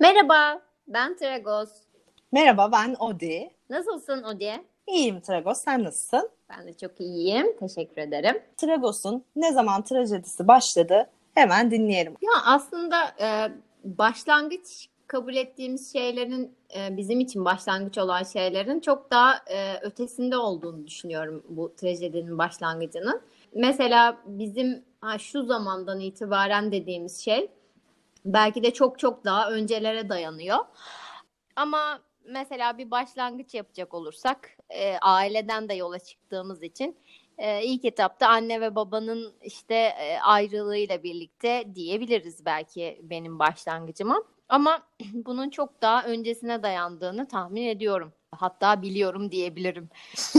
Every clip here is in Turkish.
Merhaba, ben Tragos. Merhaba ben Odi. Nasılsın Odi? İyiyim Tragos, sen nasılsın? Ben de çok iyiyim, teşekkür ederim. Tragos'un ne zaman trajedisi başladı hemen dinleyelim. Ya aslında e, başlangıç kabul ettiğimiz şeylerin e, bizim için başlangıç olan şeylerin çok daha e, ötesinde olduğunu düşünüyorum bu trajedinin başlangıcının. Mesela bizim ha, şu zamandan itibaren dediğimiz şey belki de çok çok daha öncelere dayanıyor. Ama mesela bir başlangıç yapacak olursak e, aileden de yola çıktığımız için e, ilk etapta anne ve babanın işte e, ayrılığıyla birlikte diyebiliriz belki benim başlangıcıma. Ama bunun çok daha öncesine dayandığını tahmin ediyorum. Hatta biliyorum diyebilirim.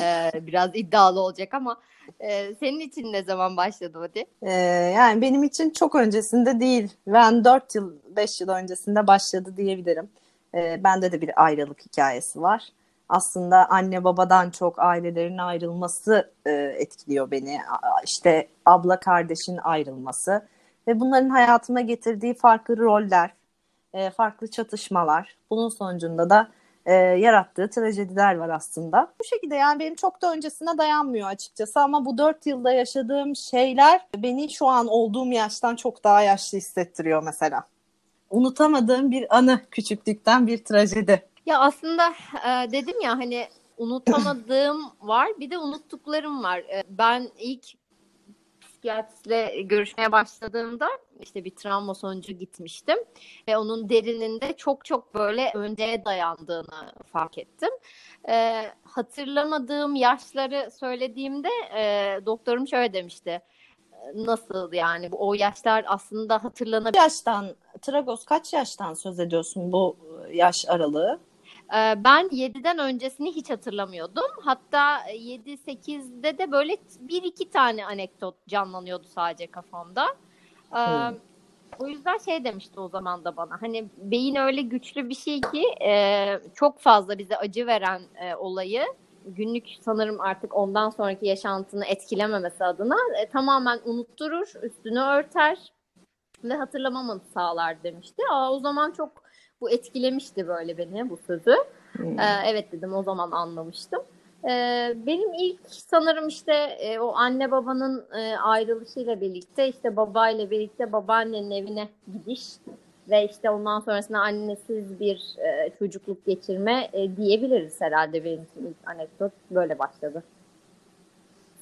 Ee, biraz iddialı olacak ama e, senin için ne zaman başladı Odi? Ee, yani benim için çok öncesinde değil. Ben 4 yıl, 5 yıl öncesinde başladı diyebilirim. Ee, bende de bir ayrılık hikayesi var. Aslında anne babadan çok ailelerin ayrılması e, etkiliyor beni. İşte abla kardeşin ayrılması ve bunların hayatıma getirdiği farklı roller, e, farklı çatışmalar. Bunun sonucunda da e, yarattığı trajediler var aslında. Bu şekilde yani benim çok da öncesine dayanmıyor açıkçası ama bu dört yılda yaşadığım şeyler beni şu an olduğum yaştan çok daha yaşlı hissettiriyor mesela. Unutamadığım bir anı küçüklükten bir trajedi. Ya aslında e, dedim ya hani unutamadığım var bir de unuttuklarım var. E, ben ilk psikiyatristle görüşmeye başladığımda işte bir travma sonucu gitmiştim ve onun derininde çok çok böyle önceye dayandığını fark ettim. E, hatırlamadığım yaşları söylediğimde e, doktorum şöyle demişti. Nasıl yani o yaşlar aslında hatırlanabilir. Yaştan, Tragos kaç yaştan söz ediyorsun bu yaş aralığı? Ee, Ben 7'den öncesini hiç hatırlamıyordum. Hatta 7-8'de de böyle bir iki tane anekdot canlanıyordu sadece kafamda. Ee, Hmm. O yüzden şey demişti o zaman da bana. Hani beyin öyle güçlü bir şey ki e, çok fazla bize acı veren e, olayı günlük sanırım artık ondan sonraki yaşantını etkilememesi adına e, tamamen unutturur, üstünü örter ve hatırlamamamı sağlar demişti. Aa, o zaman çok bu etkilemişti böyle beni bu sözü. Hmm. Ee, evet dedim o zaman anlamıştım. Ee, benim ilk sanırım işte e, o anne babanın e, ayrılışıyla birlikte işte babayla birlikte babaannenin evine gidiş ve işte ondan sonrasında annesiz bir e, çocukluk geçirme e, diyebiliriz herhalde benim için ilk anekdot böyle başladı.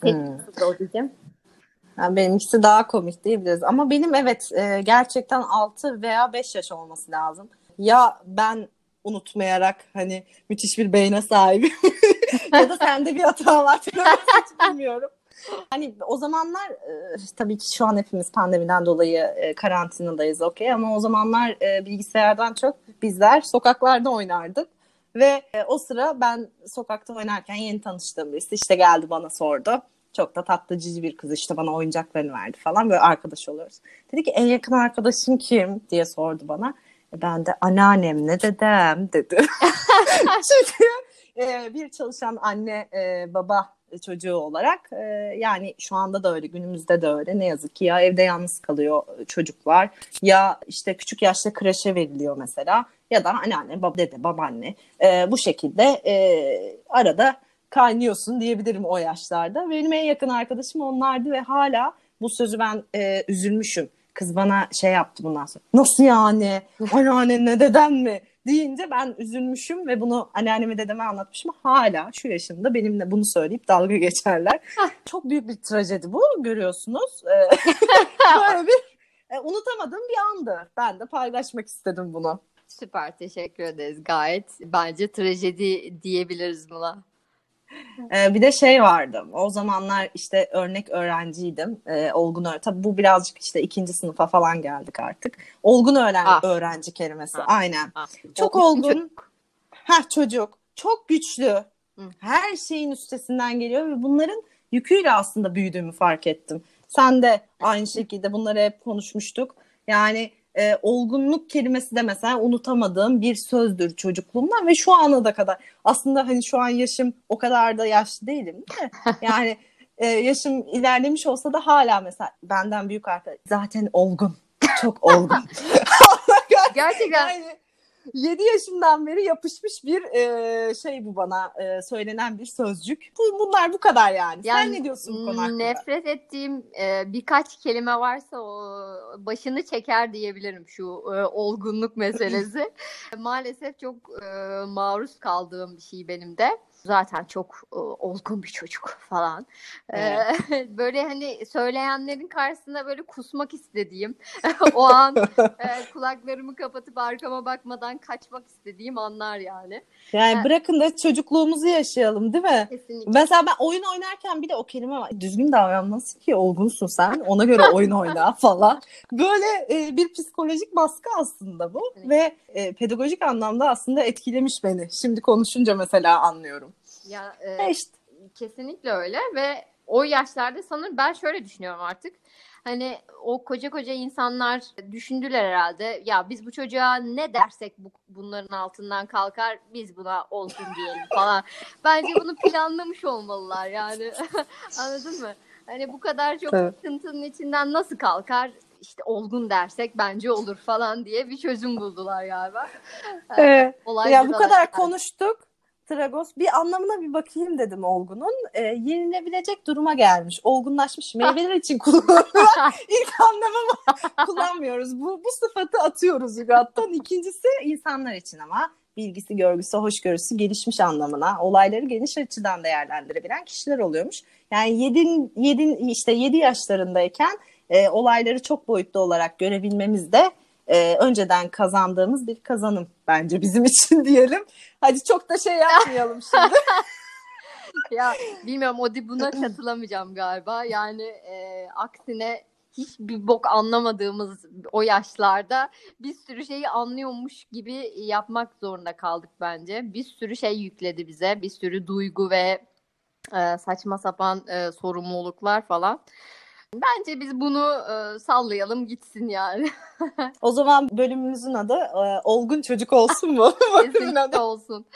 Senin Hmm. nasıl diyeceğim? Yani benimkisi daha komik diyebiliriz. Ama benim evet e, gerçekten 6 veya 5 yaş olması lazım. Ya ben unutmayarak hani müthiş bir beyne sahibim ya da sende bir hata var. Hiç bilmiyorum. Hani o zamanlar e, tabii ki şu an hepimiz pandemiden dolayı e, karantinadayız okey ama o zamanlar e, bilgisayardan çok bizler sokaklarda oynardık. Ve e, o sıra ben sokakta oynarken yeni tanıştığım birisi işte geldi bana sordu. Çok da tatlı cici bir kız işte bana oyuncaklarını verdi falan böyle arkadaş oluyoruz. Dedi ki en yakın arkadaşın kim diye sordu bana. Ben de anneannemle dedem dedim. Çünkü e, bir çalışan anne e, baba çocuğu olarak e, yani şu anda da öyle günümüzde de öyle ne yazık ki ya evde yalnız kalıyor çocuklar ya işte küçük yaşta kreşe veriliyor mesela ya da anneanne baba dede babaanne e, bu şekilde e, arada kaynıyorsun diyebilirim o yaşlarda. Benim en yakın arkadaşım onlardı ve hala bu sözü ben e, üzülmüşüm. Kız bana şey yaptı bundan sonra. Nasıl yani? Anneannenle deden mi? deyince ben üzülmüşüm ve bunu anneanneme dedeme anlatmışım. Hala şu yaşımda benimle bunu söyleyip dalga geçerler. Çok büyük bir trajedi bu görüyorsunuz. Ee, Böyle bir e, unutamadığım bir andı. Ben de paylaşmak istedim bunu. Süper teşekkür ederiz gayet. Bence trajedi diyebiliriz buna. Ee, bir de şey vardı. O zamanlar işte örnek öğrenciydim. Ee, olgun öğrenci. Tabii bu birazcık işte ikinci sınıfa falan geldik artık. Olgun öğren Ah. öğrenci kelimesi. Ah. Aynen. Ha, Çok olgun. Heh, çocuk. Çok güçlü. Hı. Her şeyin üstesinden geliyor ve bunların yüküyle aslında büyüdüğümü fark ettim. Sen de aynı şekilde bunları hep konuşmuştuk. Yani e, olgunluk kelimesi de mesela unutamadığım bir sözdür çocukluğumdan ve şu ana da kadar. Aslında hani şu an yaşım o kadar da yaşlı değilim de yani e, yaşım ilerlemiş olsa da hala mesela benden büyük arkadaş zaten olgun. Çok olgun. Gerçekten yani 7 yaşımdan beri yapışmış bir e, şey bu bana e, söylenen bir sözcük. Bu, bunlar bu kadar yani. Sen Yani ne diyorsun bu konu hakkında? Nefret ettiğim e, birkaç kelime varsa o başını çeker diyebilirim şu e, olgunluk meselesi. Maalesef çok e, maruz kaldığım bir şey benim de. Zaten çok e, olgun bir çocuk falan. E, böyle hani söyleyenlerin karşısında böyle kusmak istediğim o an e, kulaklarımı kapatıp arkama bakmadan kaçmak istediğim anlar yani. Yani Ha. bırakın da çocukluğumuzu yaşayalım değil mi? Kesinlikle. Mesela ben oyun oynarken bir de o kelime var. Düzgün davranması ki olgunsun sen. Ona göre oyun oyna falan. Böyle e, bir psikolojik baskı aslında bu. Evet. Ve e, pedagojik anlamda aslında etkilemiş beni. Şimdi konuşunca mesela anlıyorum. Ya, e, E işte. Kesinlikle öyle ve o yaşlarda sanırım ben şöyle düşünüyorum artık. Hani o koca koca insanlar düşündüler herhalde. Ya biz bu çocuğa ne dersek bu, bunların altından kalkar biz buna olsun diyelim falan. Bence bunu planlamış olmalılar yani. Anladın mı? Hani bu kadar çok Evet. sıkıntının içinden nasıl kalkar? İşte olgun dersek bence olur falan diye bir çözüm buldular galiba. Evet. Olay Ya bu kadar konuştuk. Tragos bir anlamına bir bakayım dedim olgunun. E, yenilebilecek duruma gelmiş. Olgunlaşmış meyveler için kullanılan ilk anlamı kullanmıyoruz. Bu, bu sıfatı atıyoruz lügattan. İkincisi insanlar için ama bilgisi, görgüsü, hoşgörüsü gelişmiş anlamına, olayları geniş açıdan değerlendirebilen kişiler oluyormuş. Yani yedin, yedin işte 7 yaşlarındayken e, olayları çok boyutlu olarak görebilmemiz de e, önceden kazandığımız bir kazanım bence bizim için diyelim. Hadi çok da şey yapmayalım şimdi. Ya bilmiyorum o buna katılamayacağım galiba. Yani e, aksine hiçbir bok anlamadığımız o yaşlarda bir sürü şeyi anlıyormuş gibi yapmak zorunda kaldık bence. Bir sürü şey yükledi bize. Bir sürü duygu ve e, saçma sapan e, sorumluluklar falan. Bence biz bunu e, sallayalım gitsin yani. O zaman bölümümüzün adı e, Olgun Çocuk olsun mu? Kesinlikle adı. olsun.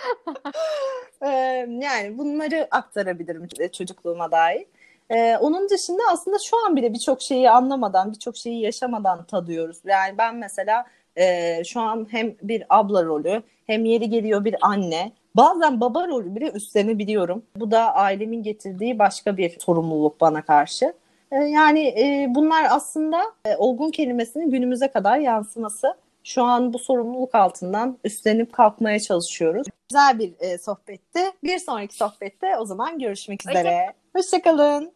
E, yani bunları aktarabilirim çocukluğuma dair. E, onun dışında aslında şu an bile birçok şeyi anlamadan, birçok şeyi yaşamadan tadıyoruz. Yani ben mesela e, şu an hem bir abla rolü hem yeri geliyor bir anne. Bazen baba rolü bile üstlenebiliyorum. Bu da ailemin getirdiği başka bir sorumluluk bana karşı. E, yani e, bunlar aslında e, olgun kelimesinin günümüze kadar yansıması. Şu an bu sorumluluk altından üstlenip kalkmaya çalışıyoruz. Güzel bir e, sohbetti. Bir sonraki sohbette o zaman görüşmek üzere. Hoşçakalın.